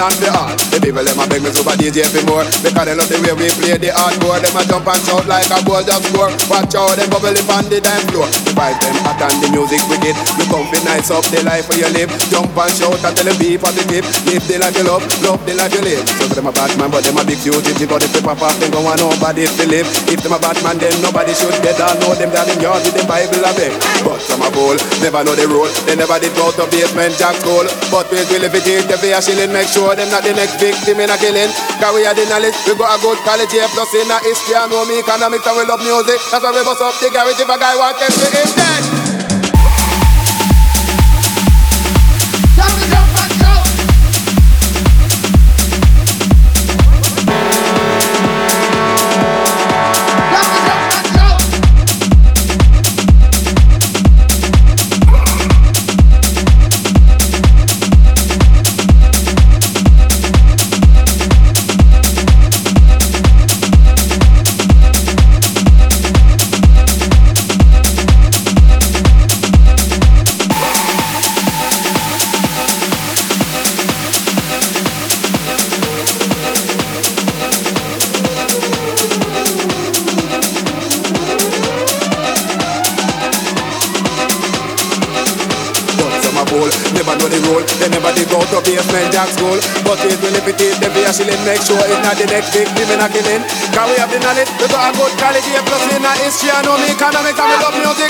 one and the art. The people them a beg me super DJ for more because they love the way we play the hardcore. Them a jump and shout like a ball just score. Watch out, them bubble up on the dance floor. The vibe them hot and the music wicked. You come be nice up the life where you live. Jump and shout and tell them be positive. Live the life you love, love the life you live. So them a bad man, but them a big fugitive. But if they pop off, them go want nobody to live. If them a bad man, then nobody should get all know them down in yard with the Bible a beg. But some a fool, never know the rule. They never did go to Basement Jaxx school. But we will if it is, if we a shilling, make sure them not the next victim in a killing. Cause we are the knowledge, we got a good college here, plus in a history, and know me economics, and we love music. That's why we bust up the garage if a guy want to the next victim in a killing. Cause we have the knowledge, we got a good quality, plus in a history, I know me economics, and we love music,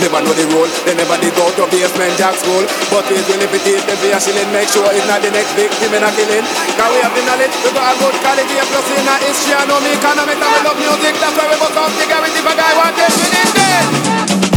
Never know the rule, they never did go to Basement Jaxx school. But we will if it is, then we are shilling, make sure it's not the next victim in a killing. Cause we have the knowledge, we got a good quality, a plus in our history, I know me economics, and we love music, that's why we must have the guarantee a guy want this, we need.